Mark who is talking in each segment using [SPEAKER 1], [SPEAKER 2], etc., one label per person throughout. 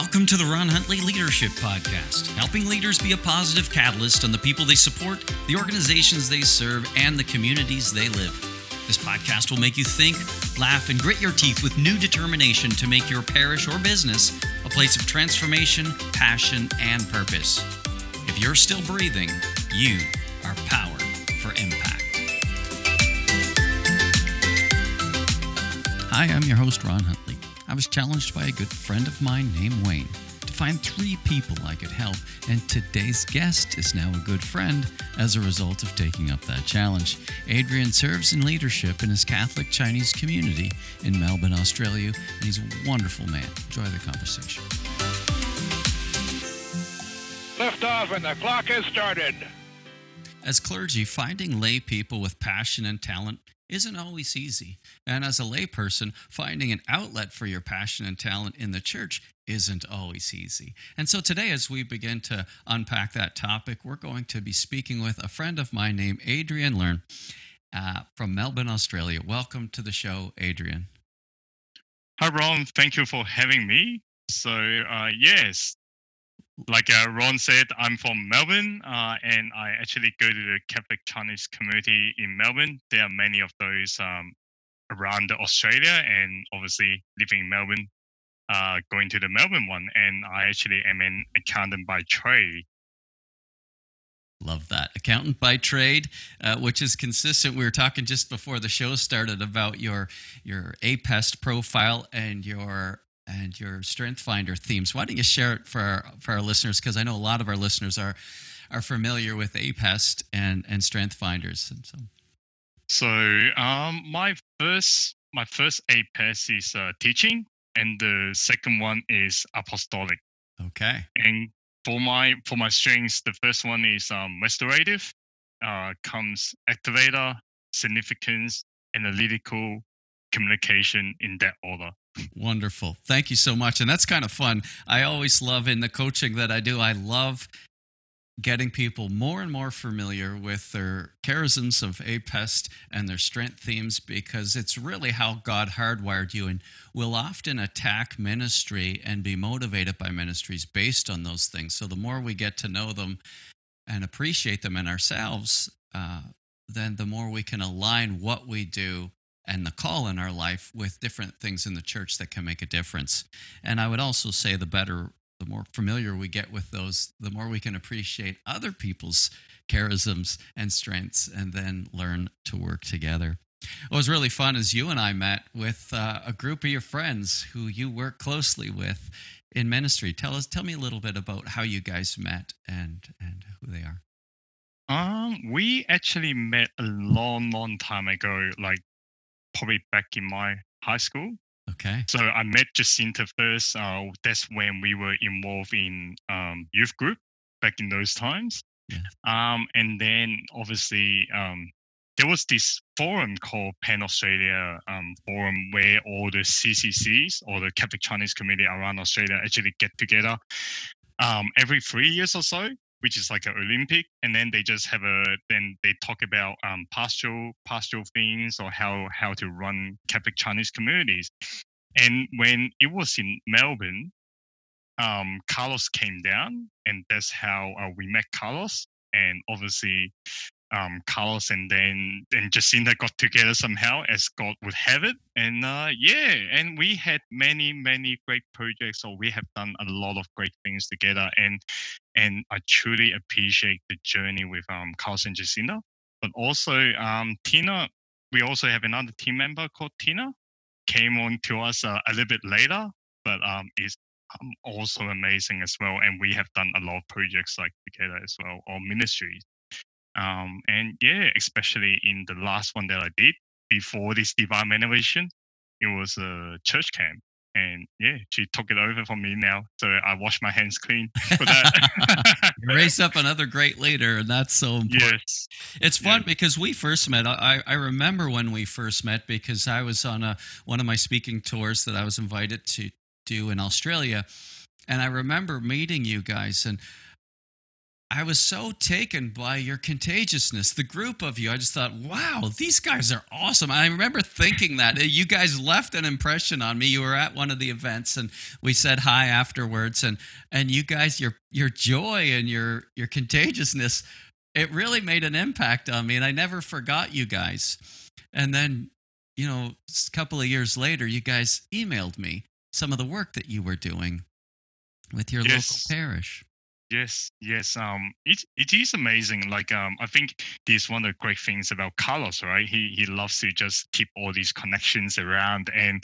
[SPEAKER 1] Welcome to the Ron Huntley Leadership Podcast, helping leaders be a positive catalyst on the people they support, the organizations they serve, and the communities they live. This podcast will make you think, laugh, and grit your teeth with new determination to make your parish or business a place of transformation, passion, and purpose. If you're still breathing, you are powered for impact. Hi, I'm your host, Ron Huntley. I was challenged by a good friend of mine named Wayne to find three people I could help, and today's guest is now a good friend as a result of taking up that challenge. Adrian serves in leadership in his Catholic Chinese community in Melbourne, Australia, and he's a wonderful man. Enjoy the conversation.
[SPEAKER 2] Lift off and the clock has started.
[SPEAKER 1] As clergy, finding lay people with passion and talent isn't always easy. And as a layperson, finding an outlet for your passion and talent in the church isn't always easy. And so today, as we begin to unpack that topic, we're going to be speaking with a friend of mine named Adrian Learn uh, from Melbourne, Australia. Welcome to the show, Adrian.
[SPEAKER 3] Hi, Ron. Thank you for having me. So, uh, yes, like uh, Ron said, I'm from Melbourne, uh, and I actually go to the Catholic Chinese community in Melbourne. There are many of those um, around Australia, and obviously living in Melbourne, uh, going to the Melbourne one. And I actually am an accountant by trade.
[SPEAKER 1] Love that. Accountant by trade, uh, which is consistent. We were talking just before the show started about your your APEST profile and your and your Strength Finder themes. Why don't you share it for our, for our listeners? Because I know a lot of our listeners are are familiar with APEST and and Strength Finders. And so,
[SPEAKER 3] so um, my first my first APEST is uh, teaching, and the second one is apostolic.
[SPEAKER 1] Okay.
[SPEAKER 3] And for my for my strengths, the first one is um, restorative, uh, comes activator, significance, analytical, communication in that order.
[SPEAKER 1] Wonderful. Thank you so much. And that's kind of fun. I always love in the coaching that I do, I love getting people more and more familiar with their charisms of APEST and their strength themes because it's really how God hardwired you. And we'll often attack ministry and be motivated by ministries based on those things. So the more we get to know them and appreciate them in ourselves, uh, then the more we can align what we do and the call in our life with different things in the church that can make a difference. And I would also say the better, the more familiar we get with those, the more we can appreciate other people's charisms and strengths and then learn to work together. What was really fun is you and I met with uh, a group of your friends who you work closely with in ministry. Tell us, tell me a little bit about how you guys met and and who they are.
[SPEAKER 3] Um, we actually met a long, long time ago, like probably back in my high school.
[SPEAKER 1] Okay.
[SPEAKER 3] So I met Jacinta first. Uh, that's when we were involved in um, youth group back in those times.
[SPEAKER 1] Yeah.
[SPEAKER 3] Um, and then obviously um, there was this forum called Pan Australia um, Forum where all the CCCs or the Catholic Chinese community around Australia actually get together um, every three years or so which is like an Olympic, and then they just have a then they talk about um, pastoral pastoral things or how how to run Catholic Chinese communities. And when it was in Melbourne, um, Carlos came down, and that's how uh, we met Carlos. And obviously, um, Carlos and then and Jacinta got together somehow as God would have it. And uh, yeah, and we had many, many great projects. So we have done a lot of great things together. And and I truly appreciate the journey with um, Carlos and Jacinta. But also um, Tina, we also have another team member called Tina, came on to us uh, a little bit later, but um, is um, also amazing as well. And we have done a lot of projects like together as well, or ministries. Um, and yeah, especially in the last one that I did before this divine renovation, it was a church camp. And yeah, she took it over from me now. So I wash my hands clean for that.
[SPEAKER 1] raise up another great leader, and that's so important.
[SPEAKER 3] yes.
[SPEAKER 1] It's fun
[SPEAKER 3] Yeah.
[SPEAKER 1] because we first met. I, I remember when we first met because I was on a one of my speaking tours that I was invited to do in Australia, and I remember meeting you guys and I was so taken by your contagiousness, the group of you. I just thought, wow, these guys are awesome. I remember thinking that you guys left an impression on me. You were at one of the events, and we said hi afterwards. And and you guys, your your joy and your your contagiousness, it really made an impact on me, and I never forgot you guys. And then, you know, a couple of years later, you guys emailed me some of the work that you were doing with your
[SPEAKER 3] Yes.
[SPEAKER 1] local parish.
[SPEAKER 3] Yes, yes. Um, it it is amazing. Like, um, I think this one of the great things about Carlos, right? He he loves to just keep all these connections around, and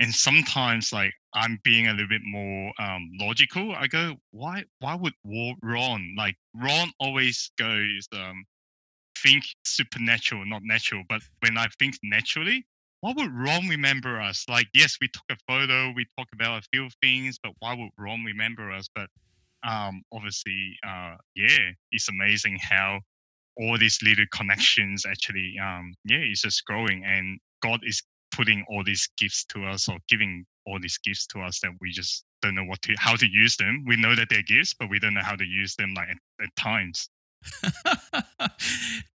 [SPEAKER 3] and sometimes like I'm being a little bit more um logical. I go, why why would Ron like Ron always goes um think supernatural, not natural. But when I think naturally, why would Ron remember us? Like, yes, we took a photo, we talked about a few things, but why would Ron remember us? But um, obviously, uh, yeah, it's amazing how all these little connections actually, um, yeah, it's just growing, and God is putting all these gifts to us or giving all these gifts to us that we just don't know what to how to use them. We know that they're gifts, but we don't know how to use them like at, at times.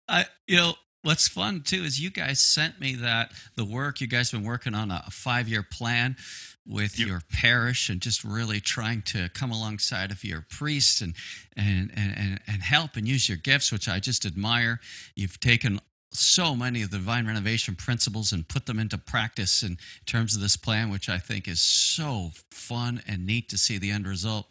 [SPEAKER 1] I, you know, what's fun too is you guys sent me that the work you guys been working on a, a five year plan with
[SPEAKER 3] Yep.
[SPEAKER 1] your parish and just really trying to come alongside of your priests and, and and and help and use your gifts, which I just admire. You've taken so many of the divine renovation principles and put them into practice in terms of this plan, which I think is so fun and neat to see the end result.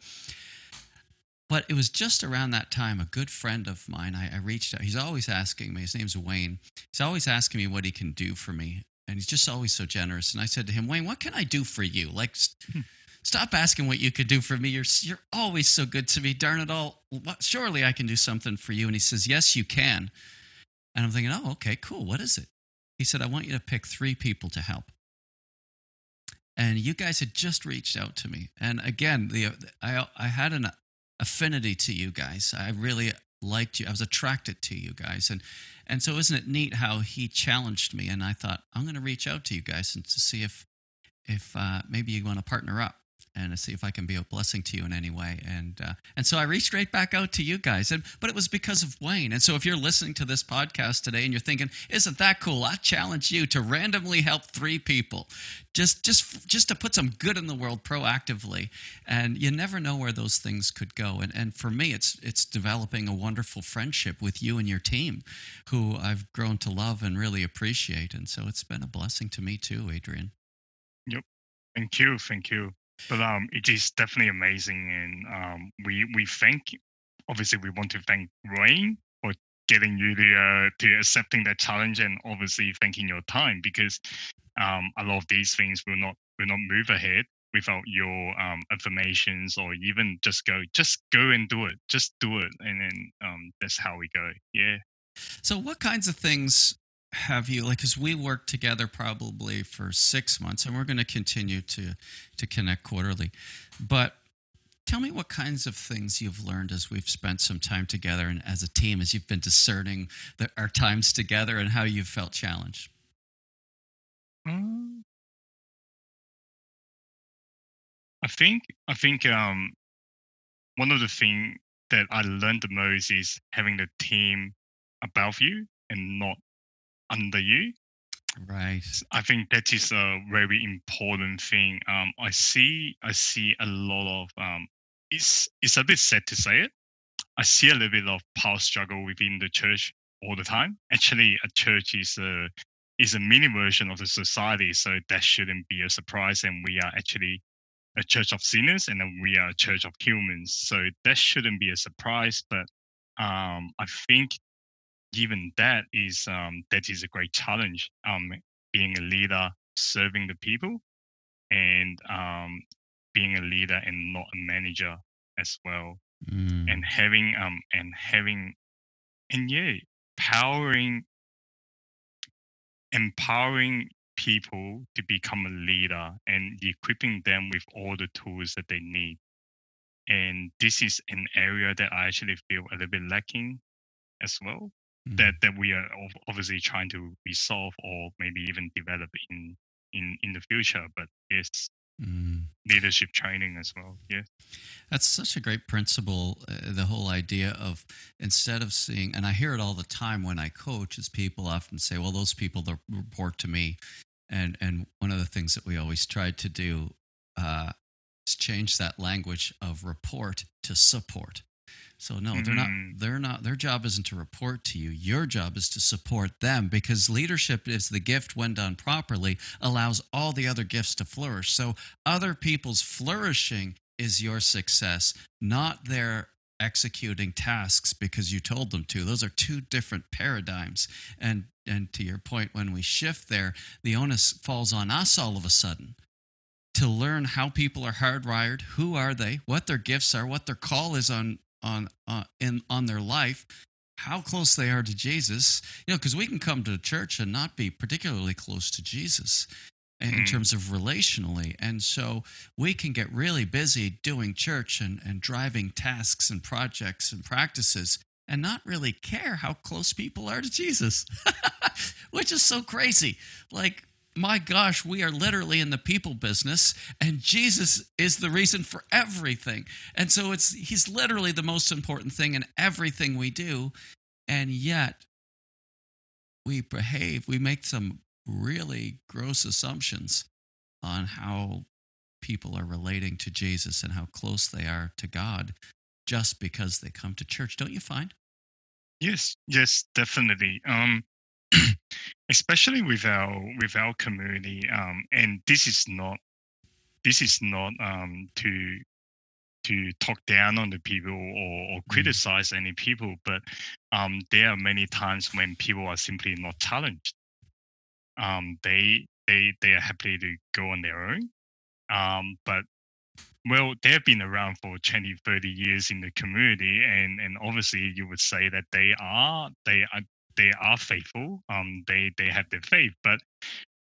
[SPEAKER 1] But it was just around that time, a good friend of mine, I, I reached out. He's always asking me, his name's Wayne. He's always asking me what he can do for me. And he's just always so generous. And I said to him, Wayne, what can I do for you? Like, st- hmm. stop asking what you could do for me. You're, you're always so good to me. Darn it all. What, surely I can do something for you. And he says, Yes, you can. And I'm thinking, Oh, okay, cool. What is it? He said, I want you to pick three people to help. And you guys had just reached out to me. And again, the I, I had an affinity to you guys. I really liked you. I was attracted to you guys. And and so isn't it neat how he challenged me and I thought I'm going to reach out to you guys and to see if if uh, maybe you want to partner up and to see if I can be a blessing to you in any way. And uh, and so I reached right back out to you guys. And but it was because of Wayne. And so if you're listening to this podcast today and you're thinking, isn't that cool? I challenge you to randomly help three people, just just just to put some good in the world proactively. And you never know where those things could go. And and for me, it's it's developing a wonderful friendship with you and your team, who I've grown to love and really appreciate. And so it's been a blessing to me too, Adrian. Yep.
[SPEAKER 3] Thank you, thank you. But um, it is definitely amazing, and um, we we thank. Obviously, we want to thank Wayne for getting you to uh, to accepting that challenge, and obviously thanking your time because um, a lot of these things will not will not move ahead without your um, affirmations or even just go just go and do it just do it and then um, that's how we go yeah
[SPEAKER 1] So, what kinds of things have you like? Because we worked together probably for six months, and we're going to continue to to connect quarterly. But tell me what kinds of things you've learned as we've spent some time together, and as a team, as you've been discerning the, our times together, and how you've felt challenged.
[SPEAKER 3] Mm. I think I think um one of the things that I learned the most is having the team above you and not under you.
[SPEAKER 1] Right.
[SPEAKER 3] I think that is a very important thing. Um, I see I see a lot of um, it's it's a bit sad to say it. I see a little bit of power struggle within the church all the time. Actually, a church is a is a mini version of the society, so that shouldn't be a surprise. And we are actually a church of sinners, and then we are a church of humans, so that shouldn't be a surprise. But um, I think given that is um, that is a great challenge. Um, being a leader, serving the people, and um, being a leader and not a manager as well
[SPEAKER 1] Mm.
[SPEAKER 3] and having um and having and yeah powering empowering people to become a leader and equipping them with all the tools that they need and this is an area that i actually feel a little bit lacking as well
[SPEAKER 1] Mm.
[SPEAKER 3] that that we are obviously trying to resolve or maybe even develop in in in the future but yes
[SPEAKER 1] Mm.
[SPEAKER 3] leadership training as well. Yeah.
[SPEAKER 1] That's such a great principle. Uh, the whole idea of instead of seeing, and I hear it all the time when I coach, is people often say, "Well, those people that report to me," and and one of the things that we always try to do uh, is change that language of report to support. So no, they're not.
[SPEAKER 3] Mhm.
[SPEAKER 1] They're not. Their job isn't to report to you. Your job is to support them because leadership is the gift when done properly allows all the other gifts to flourish. So other people's flourishing is your success, not their executing tasks because you told them to. Those are two different paradigms. And and to your point, when we shift there, the onus falls on us all of a sudden to learn how people are hardwired, who are they, what their gifts are, what their call is on on uh, in on their life, how close they are to Jesus. You know, because we can come to church and not be particularly close to Jesus in
[SPEAKER 3] Mm.
[SPEAKER 1] terms of relationally, and so we can get really busy doing church and and driving tasks and projects and practices. And not really care how close people are to Jesus, which is so crazy. Like, my gosh, we are literally in the people business, and Jesus is the reason for everything. And so it's he's literally the most important thing in everything we do. And yet we behave, we make some really gross assumptions on how people are relating to Jesus and how close they are to God just because they come to church. Don't you find?
[SPEAKER 3] Yes, yes, definitely. Um, especially with our with our community, um, and this is not this is not um to to talk down on the people or, or criticize any people, but um, there are many times when people are simply not challenged. Um, they they they are happy to go on their own, um, but well, they've been around for 20, 30 years in the community, and and obviously you would say that they are they are they are faithful. Um, they they have their faith, but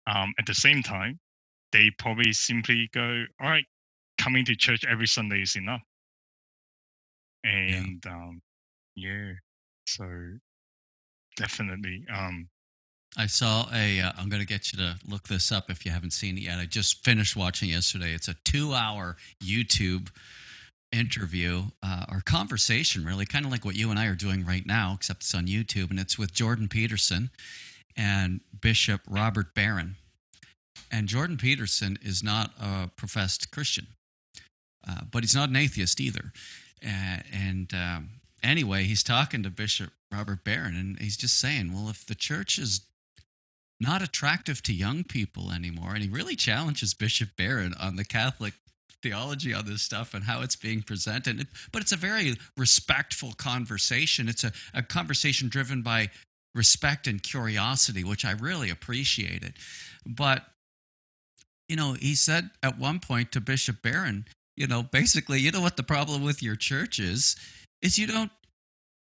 [SPEAKER 3] um, at the same time, they probably simply go, all right, coming to church every Sunday is enough. And um, yeah, so definitely, um,
[SPEAKER 1] I saw a. Uh, I'm going to get you to look this up if you haven't seen it yet. I just finished watching yesterday. It's a two-hour YouTube interview uh, or conversation, really, kind of like what you and I are doing right now, except it's on YouTube, and it's with Jordan Peterson and Bishop Robert Barron. And Jordan Peterson is not a professed Christian, uh, but he's not an atheist either. Uh, and um, anyway, he's talking to Bishop Robert Barron, and he's just saying, well, if the church is not attractive to young people anymore, and he really challenges Bishop Barron on the Catholic theology on this stuff and how it's being presented. But it's a very respectful conversation. It's a, a conversation driven by respect and curiosity, which I really appreciated. But you know, he said at one point to Bishop Barron, you know, basically, you know what the problem with your church is? Is you don't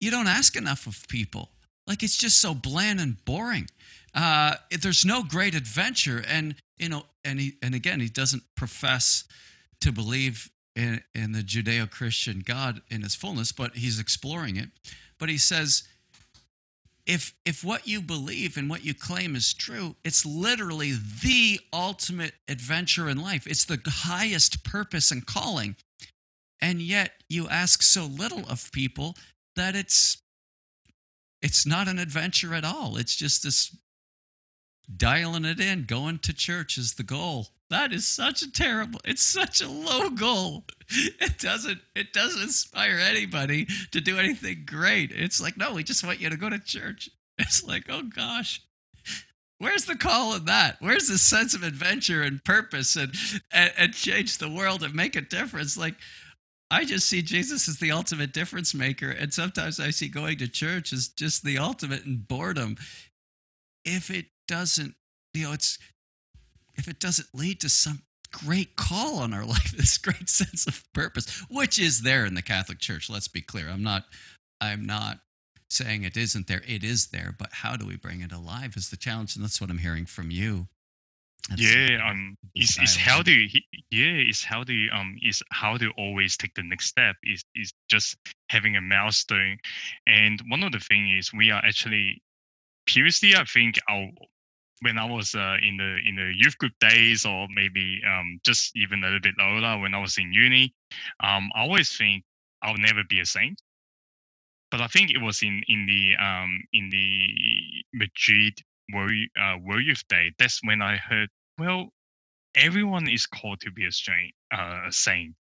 [SPEAKER 1] you don't ask enough of people. Like it's just so bland and boring. Uh, there's no great adventure, and you know, and he and again, he doesn't profess to believe in, in the Judeo-Christian God in his fullness, but he's exploring it. But he says, if if what you believe and what you claim is true, it's literally the ultimate adventure in life. It's the highest purpose and calling. And yet you ask so little of people that it's it's not an adventure at all. It's just this dialing it in, going to church is the goal. That is such a terrible. It's such a low goal. It doesn't it doesn't inspire anybody to do anything great. It's like, no, we just want you to go to church. It's like, oh gosh. Where's the call in that? Where's the sense of adventure and purpose and, and and change the world and make a difference? Like I just see Jesus as the ultimate difference maker, and sometimes I see going to church as just the ultimate in boredom. If it doesn't, you know, it's if it doesn't lead to some great call on our life, this great sense of purpose, which is there in the Catholic Church. Let's be clear. I'm not, I'm not saying it isn't there. It is there, but how do we bring it alive is the challenge, and that's what I'm hearing from you. That's-
[SPEAKER 3] yeah, um, is is
[SPEAKER 1] dialogue.
[SPEAKER 3] how do you, yeah, is how do you, um, is how to always take the next step. Is is just having a milestone, and one of the thing is we are actually previously I think our when I was uh, in the in the youth group days, or maybe um, just even a little bit older when I was in uni, um, I always think I'll never be a saint. But I think it was in in the um, in the Madrid World, uh, Youth Day. That's when I heard, well, everyone is called to be a saint, uh, a saint,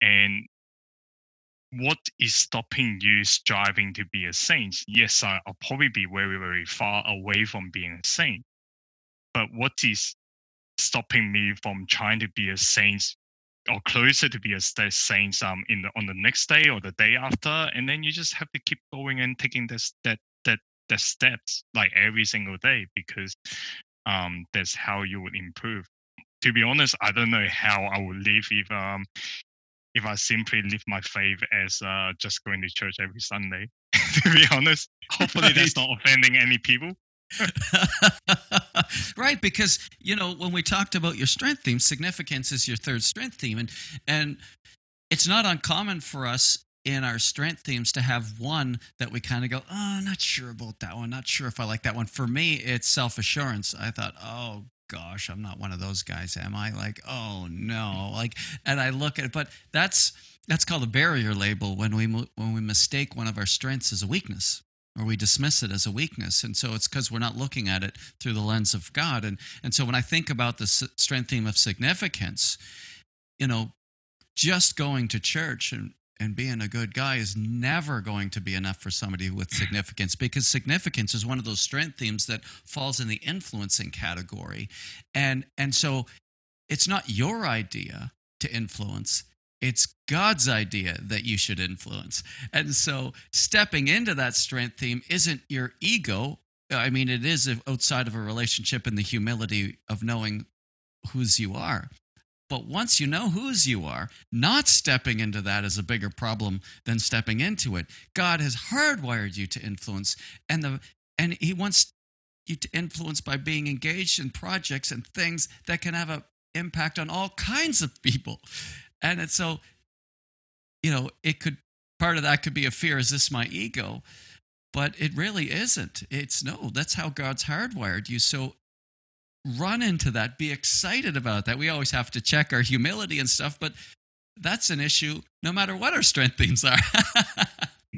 [SPEAKER 3] and what is stopping you striving to be a saint? Yes, I'll probably be very, very far away from being a saint. But what is stopping me from trying to be a saint or closer to be a saint um in the on the next day or the day after? And then you just have to keep going and taking this that that that steps like every single day because um that's how you would improve. To be honest, I don't know how I would live if um if I simply live my faith as uh, just going to church every Sunday. to be honest, hopefully that's not offending any people.
[SPEAKER 1] right, because you know when we talked about your strength theme, significance is your third strength theme, and and it's not uncommon for us in our strength themes to have one that we kind of go, oh, not sure about that one, not sure if I like that one. For me, it's self assurance. I thought, oh gosh, I'm not one of those guys, am I? Like, oh no, like, and I look at it, but that's that's called a barrier label when we when we mistake one of our strengths as a weakness or we dismiss it as a weakness. And so it's because we're not looking at it through the lens of god. And and so when i think about the strength theme of significance you know just going to church and and being a good guy is never going to be enough for somebody with significance because significance is one of those strength themes that falls in the influencing category. And and so it's not your idea to influence it's God's idea that you should influence. And so stepping into that strength theme isn't your ego. I mean, it is outside of a relationship and the humility of knowing whose you are. But once you know whose you are, not stepping into that is a bigger problem than stepping into it. God has hardwired you to influence, and the and He wants you to influence by being engaged in projects and things that can have an impact on all kinds of people. And it's so, you know, it could part of that could be a fear: is this my ego? But it really isn't. It's no. That's how God's hardwired you. So run into that, be excited about that. We always have to check our humility and stuff, but that's an issue no matter what our strength themes are.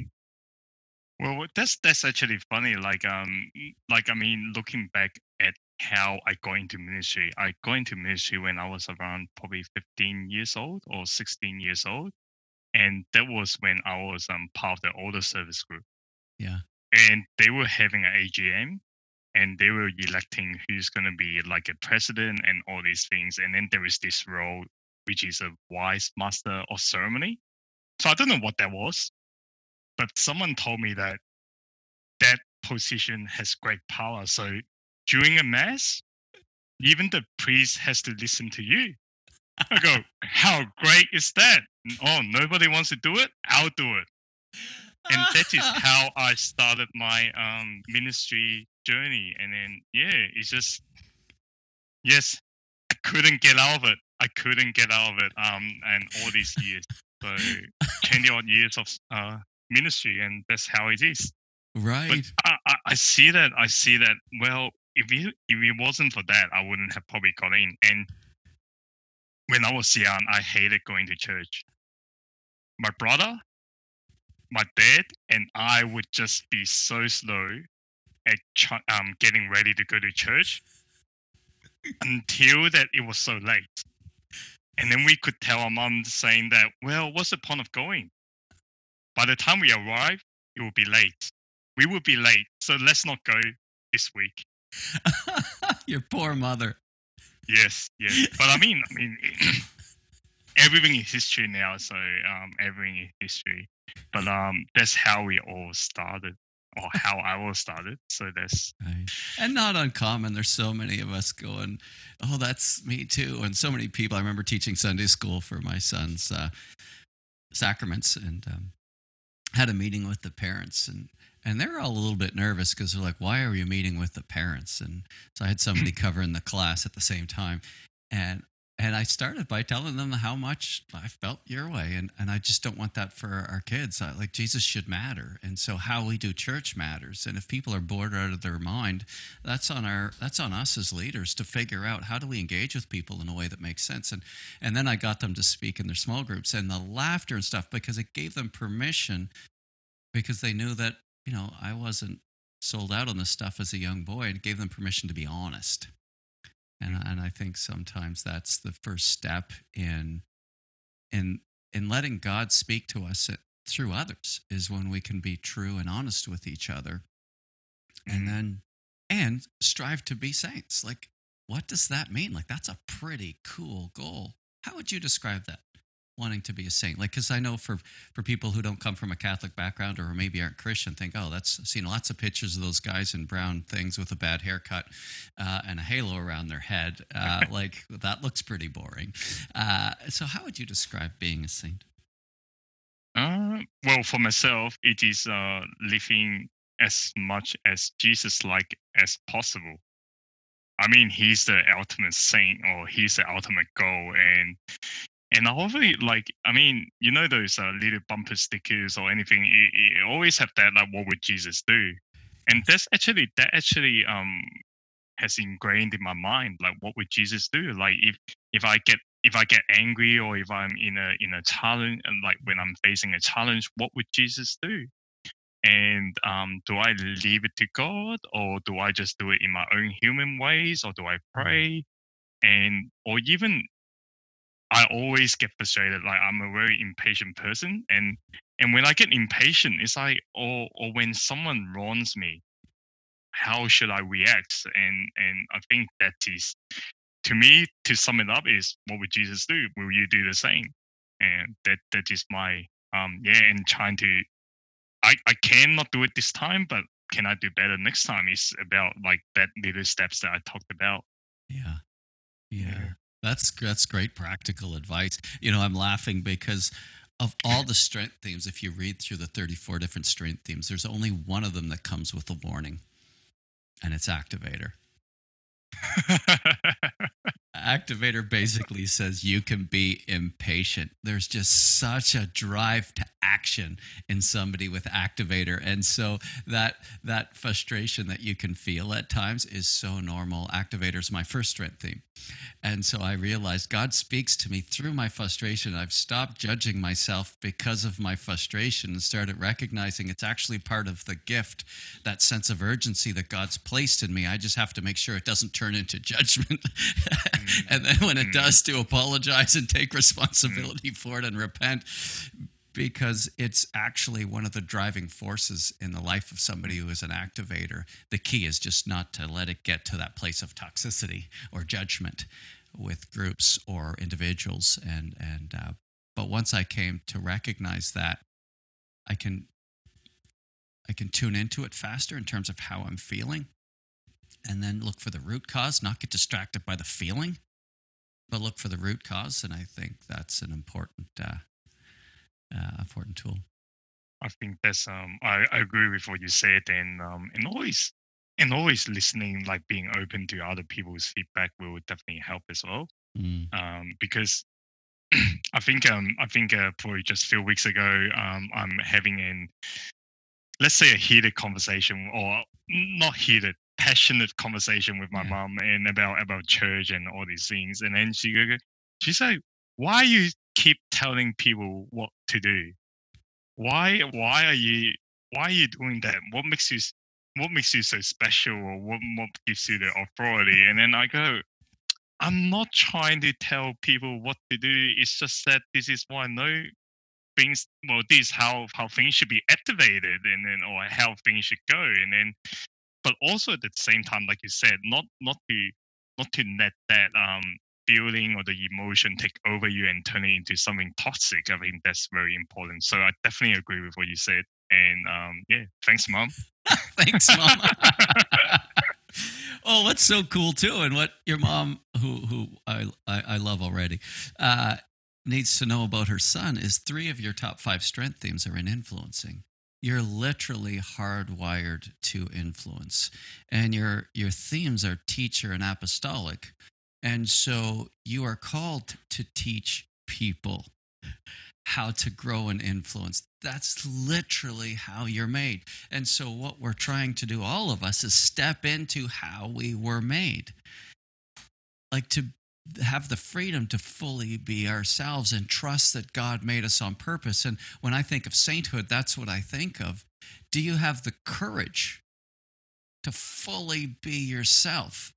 [SPEAKER 3] well, that's that's actually funny. Like um, like I mean, looking back at how I got into ministry, I got into ministry when I was around probably 15 years old or 16 years old, and that was when I was um part of the older service group.
[SPEAKER 1] Yeah,
[SPEAKER 3] and they were having an AGM and they were electing who's going to be like a president and all these things. And then there is this role, which is a wise master of ceremony. So I don't know what that was, but someone told me that that position has great power. So during a mass, even the priest has to listen to you. I go, how great is that? Oh, nobody wants to do it? I'll do it. And that is how I started my um, ministry journey. And then, yeah, it's just, yes, I couldn't get out of it. I couldn't get out of it. Um, and all these years, so twenty odd years of uh ministry, and that's how it is.
[SPEAKER 1] Right. But
[SPEAKER 3] I, I, I see that. I see that. Well, if it if it wasn't for that, I wouldn't have probably got in. And when I was young, I hated going to church. My brother, my dad, and I would just be so slow at ch- um, getting ready to go to church until that it was so late. And then we could tell our mom saying that, well, what's the point of going? By the time we arrive, it will be late. We will be late, so let's not go this week.
[SPEAKER 1] Your poor mother.
[SPEAKER 3] Yes, yes. But I mean, I mean, everything is history now, so um, everything is history. But um, that's how we all started or how I was started. So that's
[SPEAKER 1] right. and not uncommon. There's so many of us going, "Oh, that's me too," and so many people. I remember teaching Sunday school for my son's uh, sacraments, and um, had a meeting with the parents, and and they're all a little bit nervous because they're like, "Why are you meeting with the parents?" And so I had somebody covering the class at the same time, and and I started by telling them how much I felt your way, and and I just don't want that for our kids. I, like Jesus should matter, and so how we do church matters. And if people are bored out of their mind, that's on our that's on us as leaders to figure out how do we engage with people in a way that makes sense. And and then I got them to speak in their small groups and the laughter and stuff because it gave them permission because they knew that you know I wasn't sold out on this stuff as a young boy and gave them permission to be honest and and I think sometimes that's the first step in in in letting God speak to us through others is when we can be true and honest with each other, and
[SPEAKER 3] Mm.
[SPEAKER 1] then and strive to be saints. Like, what does that mean? Like, that's a pretty cool goal. How would you describe that? Wanting to be a saint, like, because I know for for people who don't come from a Catholic background or maybe aren't Christian, think, oh, that's I've seen lots of pictures of those guys in brown things with a bad haircut uh, and a halo around their head. Uh, like that looks pretty boring. Uh, so, how would you describe being a saint?
[SPEAKER 3] Uh, well, for myself, it is uh, living as much as Jesus like as possible. I mean, he's the ultimate saint, or he's the ultimate goal, and and always like. I mean, you know those uh, little bumper stickers or anything. It, it always have that like, what would Jesus do? And that's actually that actually um has ingrained in my mind. Like, what would Jesus do? Like, if if I get if I get angry or if I'm in a in a challenge and like when I'm facing a challenge, what would Jesus do? And um, do I leave it to God or do I just do it in my own human ways or do I pray? And or even I always get frustrated. Like I'm a very impatient person, and and when I get impatient, it's like or or when someone wrongs me, how should I react? And and I think that is to me to sum it up is what would Jesus do? Will you do the same? And that that is my um yeah, and trying to I I cannot do it this time, but can I do better next time? Is about like that little steps that I talked about.
[SPEAKER 1] Yeah. Yeah. That's that's great practical advice. You know, I'm laughing because of all the strength themes, if you read through the 34 different strength themes, there's only one of them that comes with a warning, and it's activator. Activator basically says you can be impatient. There's just such a drive to action in somebody with activator. And so that that frustration that you can feel at times is so normal. Activator is my first strength theme. And so I realized God speaks to me through my frustration. I've stopped judging myself because of my frustration and started recognizing it's actually part of the gift, that sense of urgency that God's placed in me. I just have to make sure it doesn't turn into judgment. and then when it
[SPEAKER 3] Mm.
[SPEAKER 1] does, to apologize and take responsibility for it and repent because it's actually one of the driving forces in the life of somebody who is an activator. The key is just not to let it get to that place of toxicity or judgment with groups or individuals. And and uh, but once I came to recognize that, I can I can tune into it faster in terms of how I'm feeling, and then look for the root cause, not get distracted by the feeling, but look for the root cause. And I think that's an important uh, uh, important tool.
[SPEAKER 3] I think that's um I, I agree with what you said and um and always and always listening like being open to other people's feedback will definitely help as well.
[SPEAKER 1] Mm.
[SPEAKER 3] Um because I think um I think uh, probably just a few weeks ago um I'm having an let's say a heated conversation or not heated passionate conversation with my
[SPEAKER 1] Yeah.
[SPEAKER 3] mom and about about church and all these things. And then she go- she's like why you keep telling people what to do? Why why are you why are you doing that? What makes you what makes you so special or what, what gives you the authority? And then i go i'm not trying to tell people what to do. It's just that this is what i know things well this is how how things should be activated and then or how things should go and then but also at the same time like you said not not to not to let that um feeling or the emotion take over you and turn it into something toxic. I think that's very important. So i definitely agree with what you said and um yeah thanks mom.
[SPEAKER 1] Thanks, mom. oh, what's so cool too, and what your mom, who who I I, I love already, uh, needs to know about her son is three of your top five strength themes are in influencing. You're literally hardwired to influence, and your your themes are teacher and apostolic. And so you are called to teach people how to grow and influence. That's literally how you're made. And so, what we're trying to do, all of us, is step into how we were made. Like to have the freedom to fully be ourselves and trust that God made us on purpose. And when I think of sainthood, that's what I think of. Do you have the courage to fully be yourself?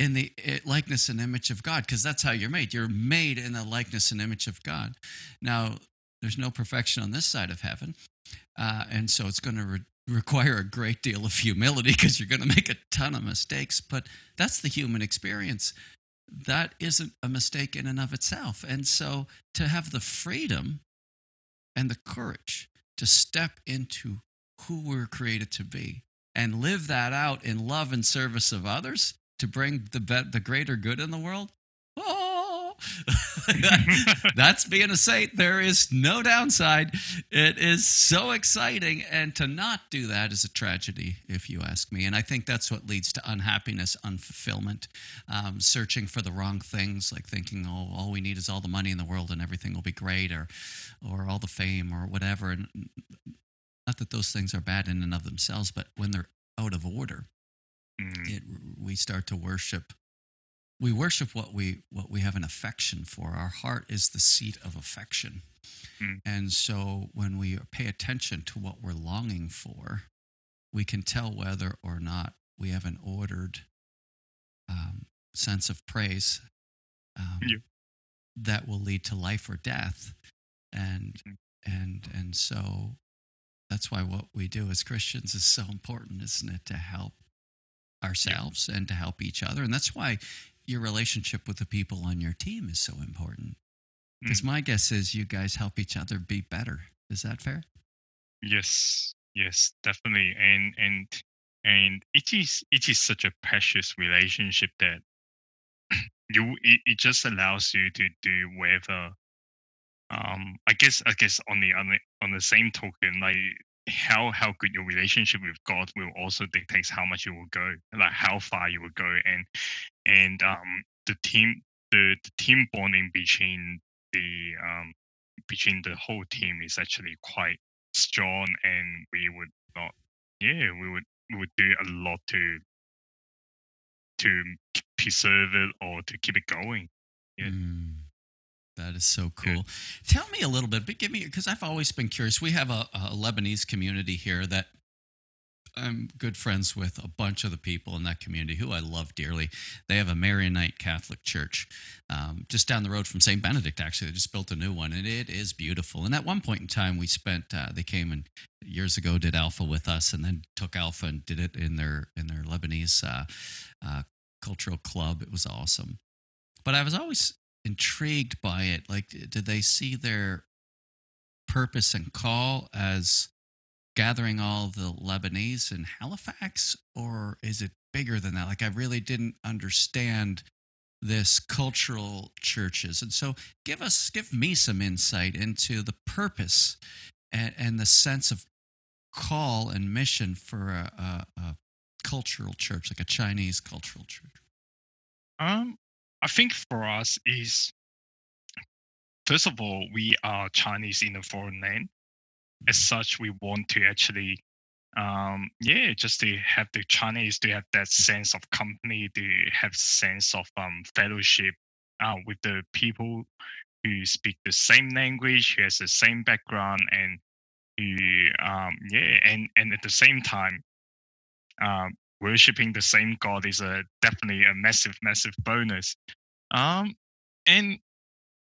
[SPEAKER 1] in the eh, likeness and image of God, because that's how you're made. You're made in the likeness and image of God. Now, there's no perfection on this side of heaven. Uh, and so it's going to re- require a great deal of humility because you're going to make a ton of mistakes. But that's the human experience. That isn't a mistake in and of itself. And so to have the freedom and the courage to step into who we're created to be and live that out in love and service of others to bring the the greater good in the world. That's being a saint. There is no downside. It is so exciting, and to not do that is a tragedy, if you ask me. And I think that's what leads to unhappiness, unfulfillment, um, searching for the wrong things, like thinking, "Oh, all we need is all the money in the world, and everything will be great," or, or all the fame, or whatever. And not that those things are bad in and of themselves, but when they're out of order, mm. it, we start to worship we worship what we what we have an affection for our heart is the seat of affection mm. and so when we pay attention to what we're longing for we can tell whether or not we have an ordered um, sense of praise um, yeah. that will lead to life or death and mm. and and so that's why what we do as christians is so important isn't it to help ourselves and to help each other. And that's why your relationship with the people on your team is so important. Because mm. my guess is you guys help each other be better. Is that fair?
[SPEAKER 3] Yes, yes, definitely. And and and it is it is such a precious relationship that you it, it just allows you to do whatever um i guess i guess on the on the on the same token like how how good your relationship with God will also dictates how much you will go, like how far you will go, and and um the team the, the team bonding between the um between the whole team is actually quite strong, and we would not yeah we would we would do a lot to to preserve it or to keep it going. Yeah. Mm.
[SPEAKER 1] That is so cool. Tell me a little bit, but give me because I've always been curious. We have a, a, Lebanese community here that I'm good friends with a bunch of the people in that community who I love dearly. They have a Maronite Catholic church um, just down the road from St. Benedict, actually. They just built a new one, and it is beautiful. And at one point in time, we spent, uh, they came and years ago did Alpha with us, and then took Alpha and did it in their, in their Lebanese uh, uh, cultural club. It was awesome. But I was always intrigued by it. Like, did they see their purpose and call as gathering all the Lebanese in Halifax, or is it bigger than that? Like, I really didn't understand this cultural churches, and so give us, give me some insight into the purpose and, and the sense of call and mission for a, a, a cultural church, like a Chinese cultural church.
[SPEAKER 3] Um, I think for us is first of all, we are Chinese in a foreign land. As mm-hmm. such, we want to actually, um, yeah, just to have the Chinese to have that sense of company, to have sense of um, fellowship uh, with the people who speak the same language, who has the same background, and who, um, yeah, and and at the same time, um, worshiping the same God is a definitely a massive, massive bonus. Um, and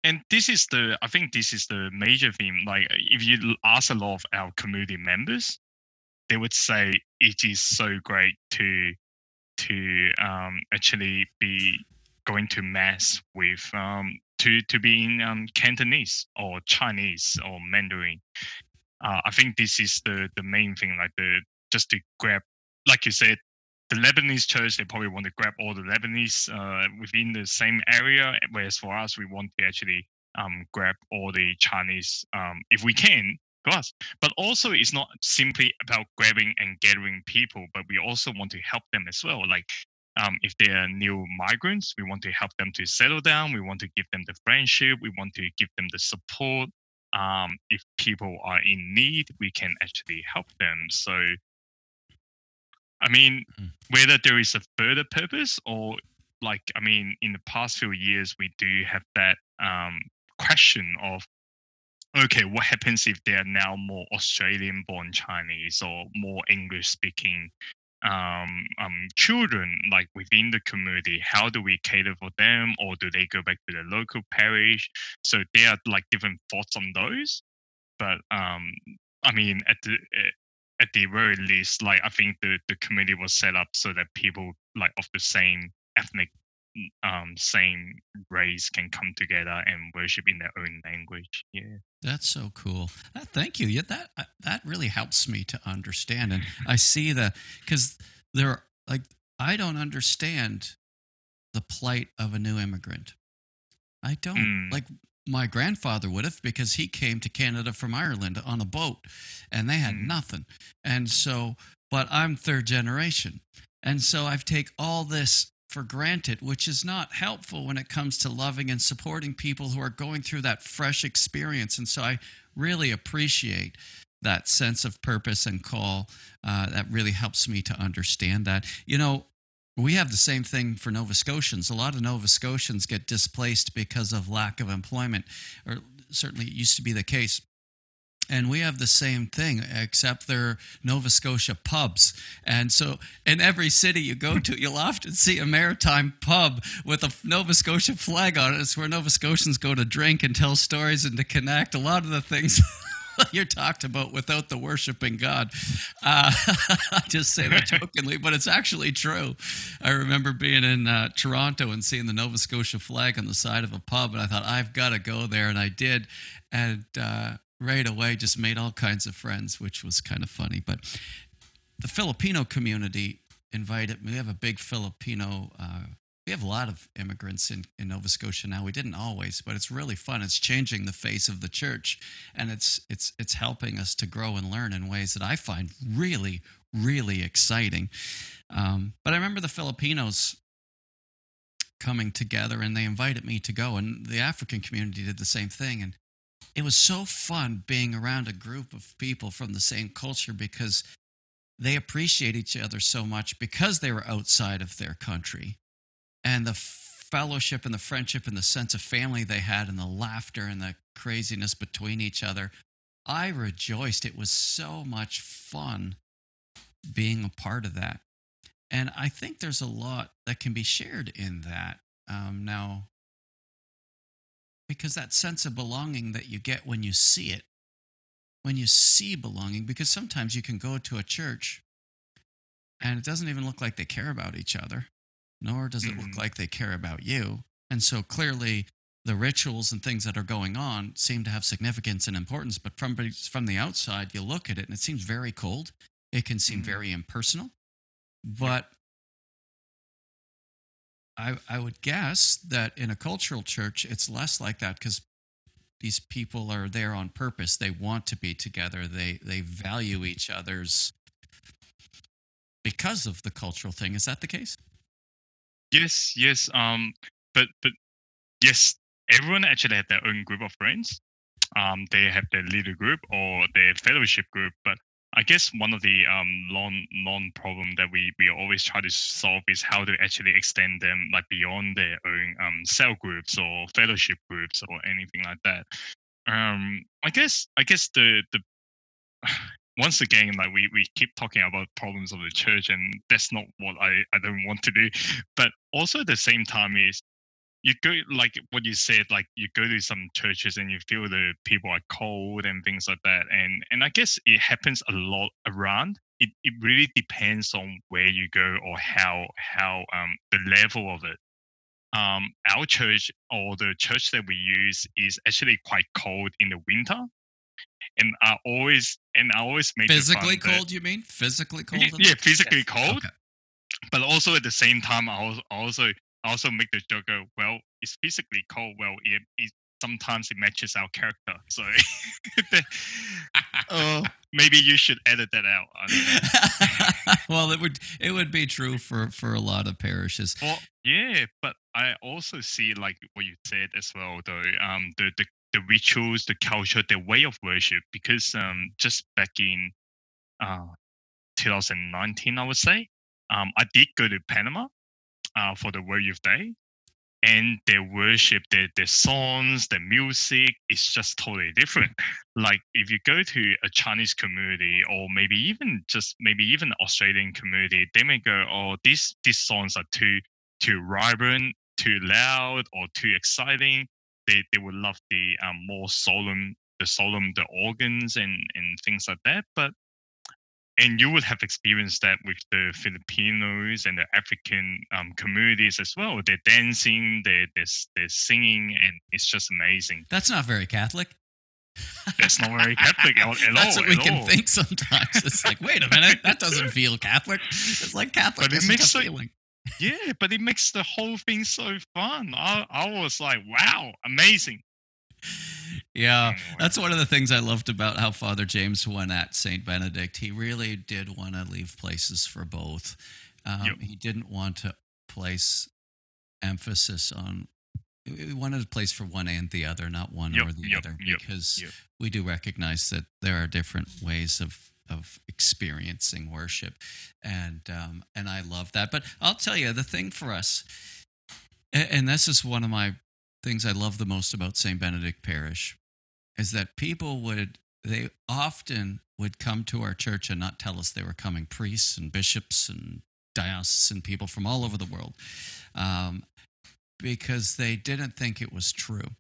[SPEAKER 3] and this is the I think this is the major theme. Like if you ask a lot of our community members, they would say it is so great to to um, actually be going to mass with um, to to be in um, Cantonese or Chinese or Mandarin. Uh, I think this is the the main thing, like the just to grab, like you said, the Lebanese church, they probably want to grab all the Lebanese uh, within the same area, whereas for us, we want to actually um, grab all the Chinese um, if we can us. But also, it's not simply about grabbing and gathering people, but we also want to help them as well. Like um, if they are new migrants, we want to help them to settle down. We want to give them the friendship. We want to give them the support. Um, if people are in need, we can actually help them. So, I mean,
[SPEAKER 1] Mm.
[SPEAKER 3] whether there is a further purpose or like, I mean, in the past few years, we do have that um, question of okay, what happens if there are now more Australian born Chinese or more English speaking um, um, children like within the community? How do we cater for them or do they go back to the local parish? So there are like different thoughts on those. But um, I mean, at the eh, at the very least, like I think the, the committee was set up so that people like of the same ethnic um same race can come together and worship in their own language. Yeah.
[SPEAKER 1] That's so cool. Uh, thank you. Yeah, that uh, that really helps me to understand, and I see the because there, are, like, I don't understand the plight of a new immigrant. I don't
[SPEAKER 3] Mm.
[SPEAKER 1] like. My grandfather would have because he came to Canada from Ireland on a boat, and they had
[SPEAKER 3] Mm.
[SPEAKER 1] nothing. And so, but I'm third generation, and so I've take all this for granted, which is not helpful when it comes to loving and supporting people who are going through that fresh experience. And so I really appreciate that sense of purpose and call. Uh, that really helps me to understand that. You know, we have the same thing for Nova Scotians. A lot of Nova Scotians get displaced because of lack of employment, or certainly it used to be the case. And we have the same thing, except they're Nova Scotia pubs. And so in every city you go to, you'll often see a maritime pub with a Nova Scotia flag on it. It's where Nova Scotians go to drink and tell stories and to connect. A lot of the things you're talked about without the worshiping God. Uh, I just say that jokingly, but it's actually true. I remember being in uh, Toronto and seeing the Nova Scotia flag on the side of a pub, and I thought, I've got to go there. And I did. And, uh, right away just made all kinds of friends which was kind of funny but the filipino community invited me. we have a big filipino uh, we have a lot of immigrants in, in nova scotia now. We didn't always but it's really fun. It's changing the face of the church and it's it's it's helping us to grow and learn in ways that i find really really exciting. Um, but i remember the filipinos coming together and they invited me to go and the african community did the same thing and it was so fun being around a group of people from the same culture because they appreciate each other so much because they were outside of their country and the fellowship and the friendship and the sense of family they had and the laughter and the craziness between each other i rejoiced. It was so much fun being a part of that. And i think there's a lot that can be shared in that um, now because that sense of belonging that you get when you see it, when you see belonging, because sometimes you can go to a church and it doesn't even look like they care about each other, nor does it look
[SPEAKER 3] Mhm.
[SPEAKER 1] like they care about you. And so clearly, the rituals and things that are going on seem to have significance and importance. But from from the outside, you look at it and it seems very cold. It can seem
[SPEAKER 3] Mhm.
[SPEAKER 1] very impersonal, but I, I would guess that in a cultural church, it's less like that because these people are there on purpose. They want to be together. They they value each other's because of the cultural thing. Is that the case?
[SPEAKER 3] Yes, yes. Um, but but yes, everyone actually had their own group of friends. Um, they have their leader group or their fellowship group. But I guess one of the um long long problem that we we always try to solve is how to actually extend them like beyond their own um cell groups or fellowship groups or anything like that. Um, I guess I guess the the once again like we, we keep talking about problems of the church and that's not what I, I don't want to do. But also at the same time is you go like what you said like you go to some churches and you feel the people are cold and things like that. And and i guess it happens a lot around. It, it really depends on where you go or how how um the level of it. Um our church or the church that we use is actually quite cold in the winter and i always and i always fun
[SPEAKER 1] Physically
[SPEAKER 3] that-
[SPEAKER 1] cold, you mean? Physically cold?
[SPEAKER 3] Yeah physically cold
[SPEAKER 1] Okay.
[SPEAKER 3] but also at the same time, I also also also make the joke. Go, well, it's physically cold. Well, it, it sometimes it matches our character. So oh, maybe you should edit that out. I don't know.
[SPEAKER 1] well, it would it would be true for for a lot of parishes.
[SPEAKER 3] Well, yeah, but I also see like what you said as well, though. Um, the the the rituals, the culture, their way of worship. Because um, just back in uh 2019, I would say, um, I did go to Panama, uh, for the World Youth Day, and their worship, their their songs, their music is just totally different. Like if you go to a Chinese community or maybe even just maybe even Australian community, they may go, "Oh, these these songs are too too vibrant, too loud, or too exciting." They they would love the um, more solemn the solemn the organs and and things like that. But and you would have experienced that with the Filipinos and the African um, communities as well. They're dancing, they're, they're, they're singing, and it's just amazing.
[SPEAKER 1] That's not very Catholic.
[SPEAKER 3] That's not very Catholic at, at
[SPEAKER 1] That's
[SPEAKER 3] all.
[SPEAKER 1] what we can
[SPEAKER 3] all.
[SPEAKER 1] think sometimes. It's like, wait a minute, that doesn't feel Catholic. It's like Catholic.
[SPEAKER 3] But it makes
[SPEAKER 1] a feeling.
[SPEAKER 3] Yeah, but it makes the whole thing so fun. I, I was like, wow, amazing.
[SPEAKER 1] Yeah, that's one of the things I loved about how Father James went at Saint Benedict. He really did want to leave places for both. Um,
[SPEAKER 3] Yep.
[SPEAKER 1] He didn't want to place emphasis on. He wanted a place for one and the other, not one
[SPEAKER 3] Yep,
[SPEAKER 1] or the
[SPEAKER 3] yep,
[SPEAKER 1] other, because we do recognize that there are different ways of of experiencing worship, and um, and I love that. But I'll tell you the thing for us, and this is one of my things I love the most about St. Benedict Parish is that people would they often would come to our church and not tell us they were coming priests and bishops and diocesan people from all over the world um, because they didn't think it was true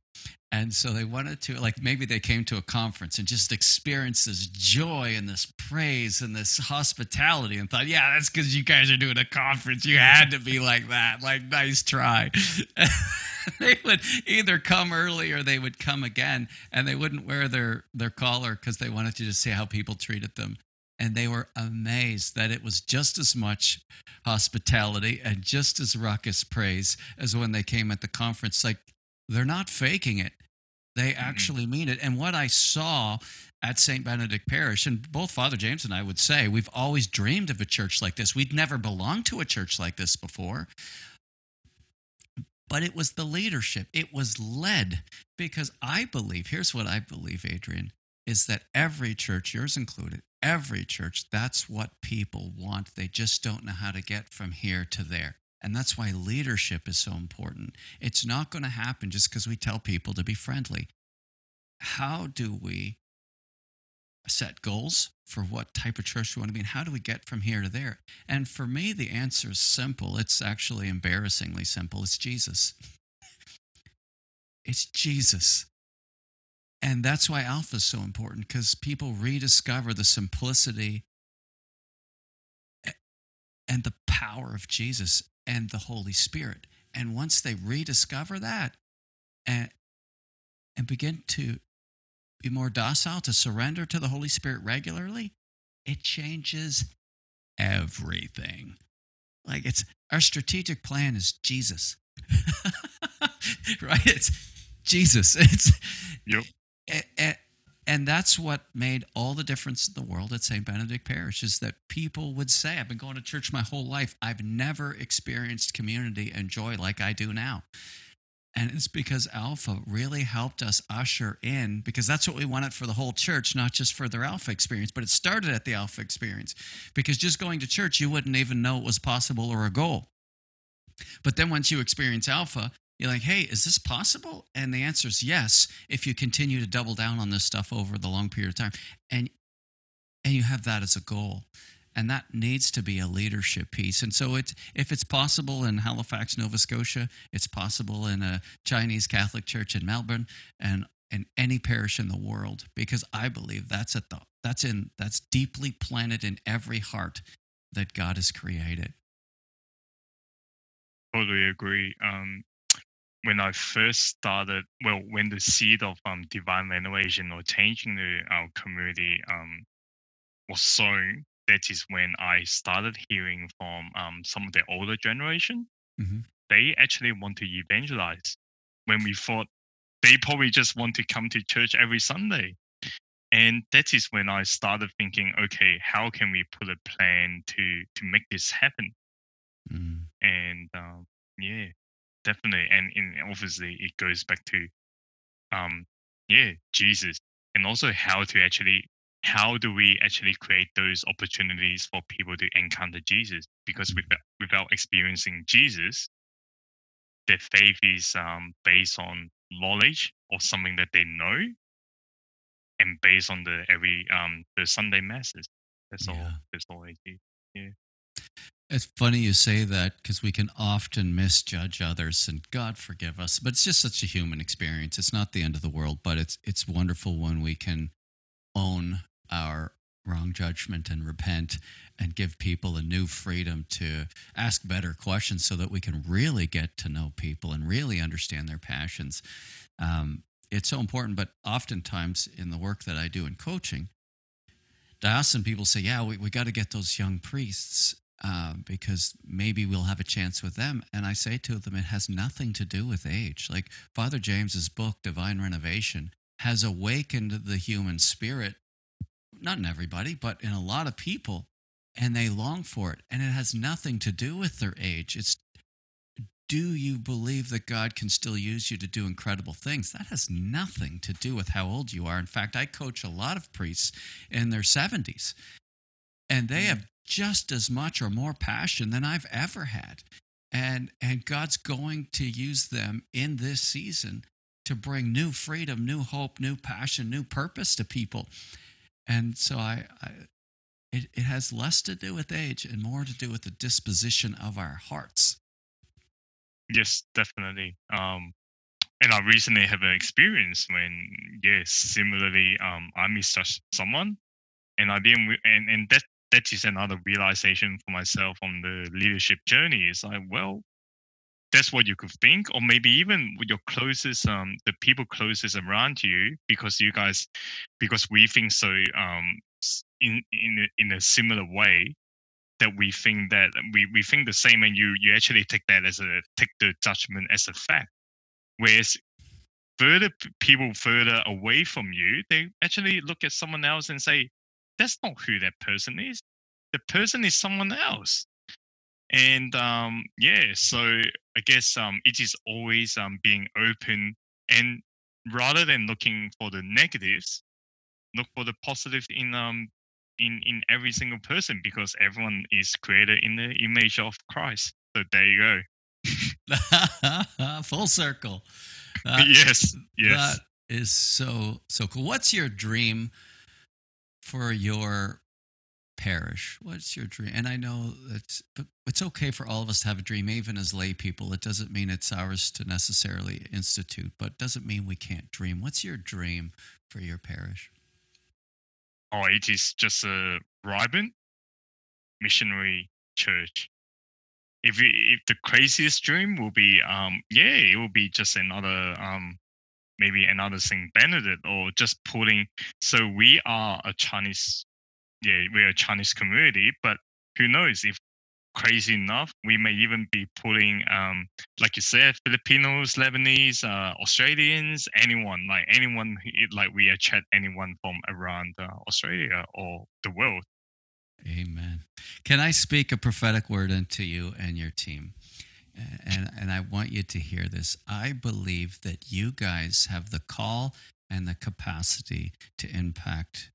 [SPEAKER 1] and so they wanted to like maybe they came to a conference and just experienced this joy and this praise and this hospitality and thought yeah that's because you guys are doing a conference. You had to be like that. Like nice try. They would either come early or they would come again and they wouldn't wear their their collar because they wanted to just see how people treated them. And they were amazed that it was just as much hospitality and just as raucous praise as when they came at the conference. Like they're not faking it they mm-hmm. actually mean it and what i saw at st benedict parish and both father james and i would say we've always dreamed of a church like this we'd never belonged to a church like this before but it was the leadership. It was led because I believe, here's what I believe, Adrian, is that every church, yours included, every church, that's what people want. They just don't know how to get from here to there. And that's why leadership is so important. It's not going to happen just because we tell people to be friendly. How do we set goals for what type of church we want to be and how do we get from here to there? And for me the answer is simple. It's actually embarrassingly simple. It's jesus. It's jesus. And that's why alpha is so important because people rediscover the simplicity and the power of jesus and the holy spirit and once they rediscover that and and begin to be more docile, to surrender to the Holy Spirit regularly, it changes everything. Like it's our strategic plan is Jesus. right? It's Jesus. It's
[SPEAKER 3] Yep.
[SPEAKER 1] a- a- and that's what made all the difference in the world at St. Benedict Parish is that people would say, I've been going to church my whole life. I've never experienced community and joy like I do now. And it's because Alpha really helped us usher in, because that's what we wanted for the whole church, not just for their Alpha experience, but it started at the Alpha experience. Because just going to church, you wouldn't even know it was possible or a goal. But then once you experience Alpha, you're like, hey, is this possible? And the answer is yes, if you continue to double down on this stuff over the long period of time. And and you have that as a goal. And that needs to be a leadership piece. And so it's if it's possible in Halifax, Nova Scotia, it's possible in a Chinese Catholic church in Melbourne and in any parish in the world, because I believe that's at the that's in that's deeply planted in every heart that God has created.
[SPEAKER 3] Totally agree. Um, when I first started, well, when the seed of um, divine renovation or changing the our community um, was sown, that is when I started hearing from um, some of the older generation.
[SPEAKER 1] Mhm.
[SPEAKER 3] They actually want to evangelize. When we thought they probably just want to come to church every Sunday. And that is when I started thinking, okay, how can we put a plan to to make this happen?
[SPEAKER 1] Mm.
[SPEAKER 3] And um, yeah, definitely. And in, obviously, it goes back to um, yeah, Jesus, and also how to actually how do we actually create those opportunities for people to encounter Jesus? Because without, without experiencing Jesus, their faith is um, based on knowledge or something that they know, and based on the every um, the Sunday masses. That's all. That's all I do. Yeah.
[SPEAKER 1] It's funny you say that because we can often misjudge others, and God forgive us. But it's just such a human experience. It's not the end of the world, but it's it's wonderful when we can own our wrong judgment and repent and give people a new freedom to ask better questions so that we can really get to know people and really understand their passions. Um, it's so important, but oftentimes in the work that I do in coaching, diocesan people say, Yeah, we, we got to get those young priests uh, because maybe we'll have a chance with them. And I say to them, it has nothing to do with age. Like Father James's book, Divine Renovation, has awakened the human spirit, not in everybody, but in a lot of people, and they long for it. And it has nothing to do with their age. It's do you believe that God can still use you to do incredible things? That has nothing to do with how old you are. In fact, I coach a lot of priests in their 70s, and they have just as much or more passion than I've ever had. And and God's going to use them in this season to bring new freedom, new hope, new passion, new purpose to people. And so I, I it, it has less to do with age and more to do with the disposition of our hearts.
[SPEAKER 3] Yes, definitely. Um, and I recently have an experience when, yes, similarly, um, I misjudged someone, and I didn't, and and that that is another realization for myself on the leadership journey. It's like, well, that's what you could think, or maybe even with your closest, um, the people closest around you, because you guys, because we think so, um, in in in a similar way, that we think that we, we think the same and you you actually take that as a take the judgment as a fact whereas further people further away from you they actually look at someone else and say that's not who that person is the person is someone else and um yeah so i guess um it is always um being open and rather than looking for the negatives look for the positive in um in in every single person because everyone is created in the image of Christ. So there you go.
[SPEAKER 1] Full circle. Uh,
[SPEAKER 3] yes, yes.
[SPEAKER 1] That is so so cool. What's your dream for your parish? What's your dream? And I know but it's okay for all of us to have a dream, even as lay people. It doesn't mean it's ours to necessarily institute, but doesn't mean we can't dream. What's your dream for your parish?
[SPEAKER 3] Oh, it is just a vibrant missionary church. If if the craziest dream will be um yeah, it will be just another um maybe another Saint Benedict or just putting so we are a Chinese yeah, we're a Chinese community, but who knows if crazy enough, we may even be pulling um, like you said, Filipinos, Lebanese, uh, Australians, anyone, like anyone, like we attract anyone from around uh, Australia or the world.
[SPEAKER 1] Amen. Can I speak a prophetic word into you and your team? And, and I want you to hear this. I believe that you guys have the call and the capacity to impact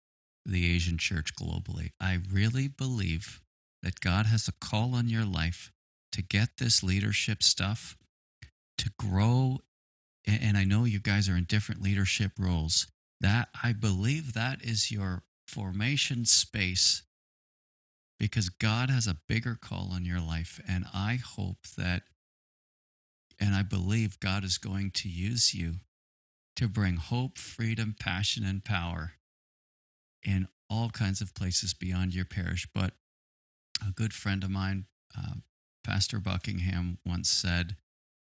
[SPEAKER 1] the Asian church globally. I really believe that God has a call on your life to get this leadership stuff, to grow. And I know you guys are in different leadership roles. That I believe that is your formation space because God has a bigger call on your life. And I hope that, and I believe God is going to use you to bring hope, freedom, passion, and power in all kinds of places beyond your parish. But a good friend of mine, uh, Pastor Buckingham, once said,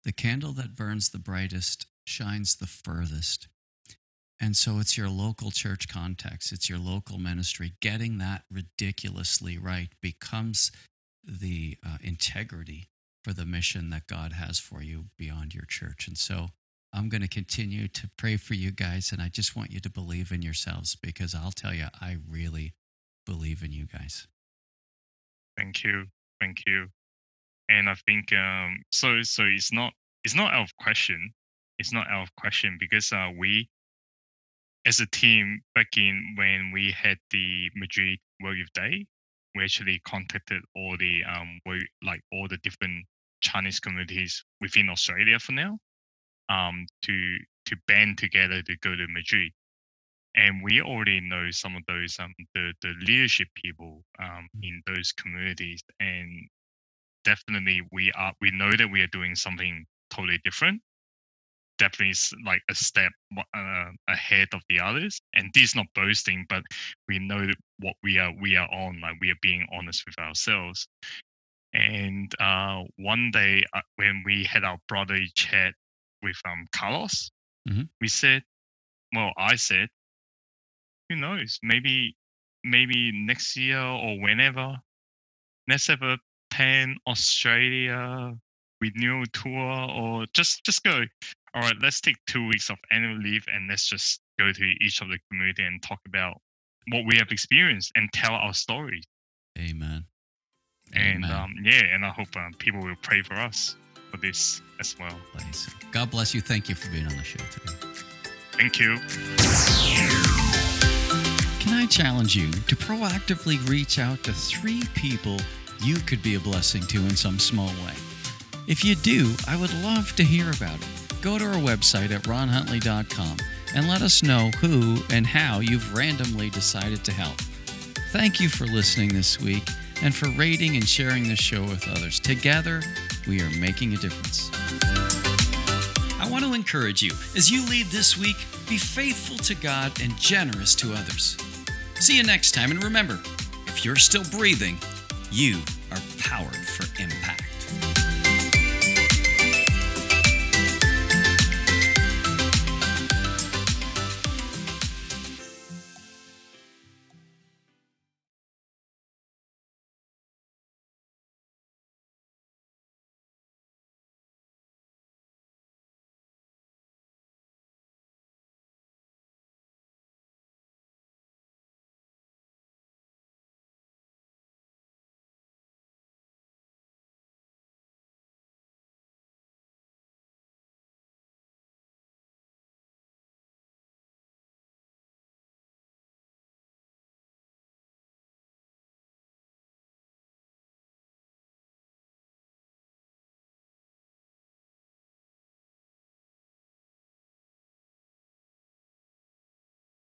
[SPEAKER 1] The candle that burns the brightest shines the furthest. And so it's your local church context, it's your local ministry. Getting that ridiculously right becomes the uh, integrity for the mission that God has for you beyond your church. And so I'm going to continue to pray for you guys. And I just want you to believe in yourselves because I'll tell you, I really believe in you guys.
[SPEAKER 3] Thank you, thank you. And I think um, so. So it's not it's not out of question. It's not out of question because uh, we, as a team, back in when we had the Madrid World Youth Day, we actually contacted all the um, like all the different Chinese communities within Australia for now, um, to to band together to go to Madrid. And we already know some of those um, the the leadership people um,
[SPEAKER 1] Mm.
[SPEAKER 3] in those communities. And definitely we are we know that we are doing something totally different. Definitely like a step uh, ahead of the others. And this is not boasting but we know what we are we are on like we are being honest with ourselves and uh, one day uh, when we had our brotherly chat with um, carlos
[SPEAKER 1] Mhm.
[SPEAKER 3] we said well i said who knows? Maybe maybe next year or whenever. Let's have a pan Australia renewal tour or just just go. All right, let's take two weeks of annual leave and let's just go to each of the community and talk about what we have experienced and tell our story.
[SPEAKER 1] Amen.
[SPEAKER 3] And um, yeah, and I hope um, people will pray for us for this as well.
[SPEAKER 1] Please. God bless you. Thank you for being on the show today.
[SPEAKER 3] Thank you.
[SPEAKER 1] Can I challenge you to proactively reach out to three people you could be a blessing to in some small way? If you do, I would love to hear about it. Go to our website at ronhuntley.com and let us know who and how you've randomly decided to help. Thank you for listening this week and for rating and sharing this show with others. Together, we are making a difference. I want to encourage you as you lead this week, be faithful to God and generous to others. See you next time, and remember if you're still breathing, you are powered for impact.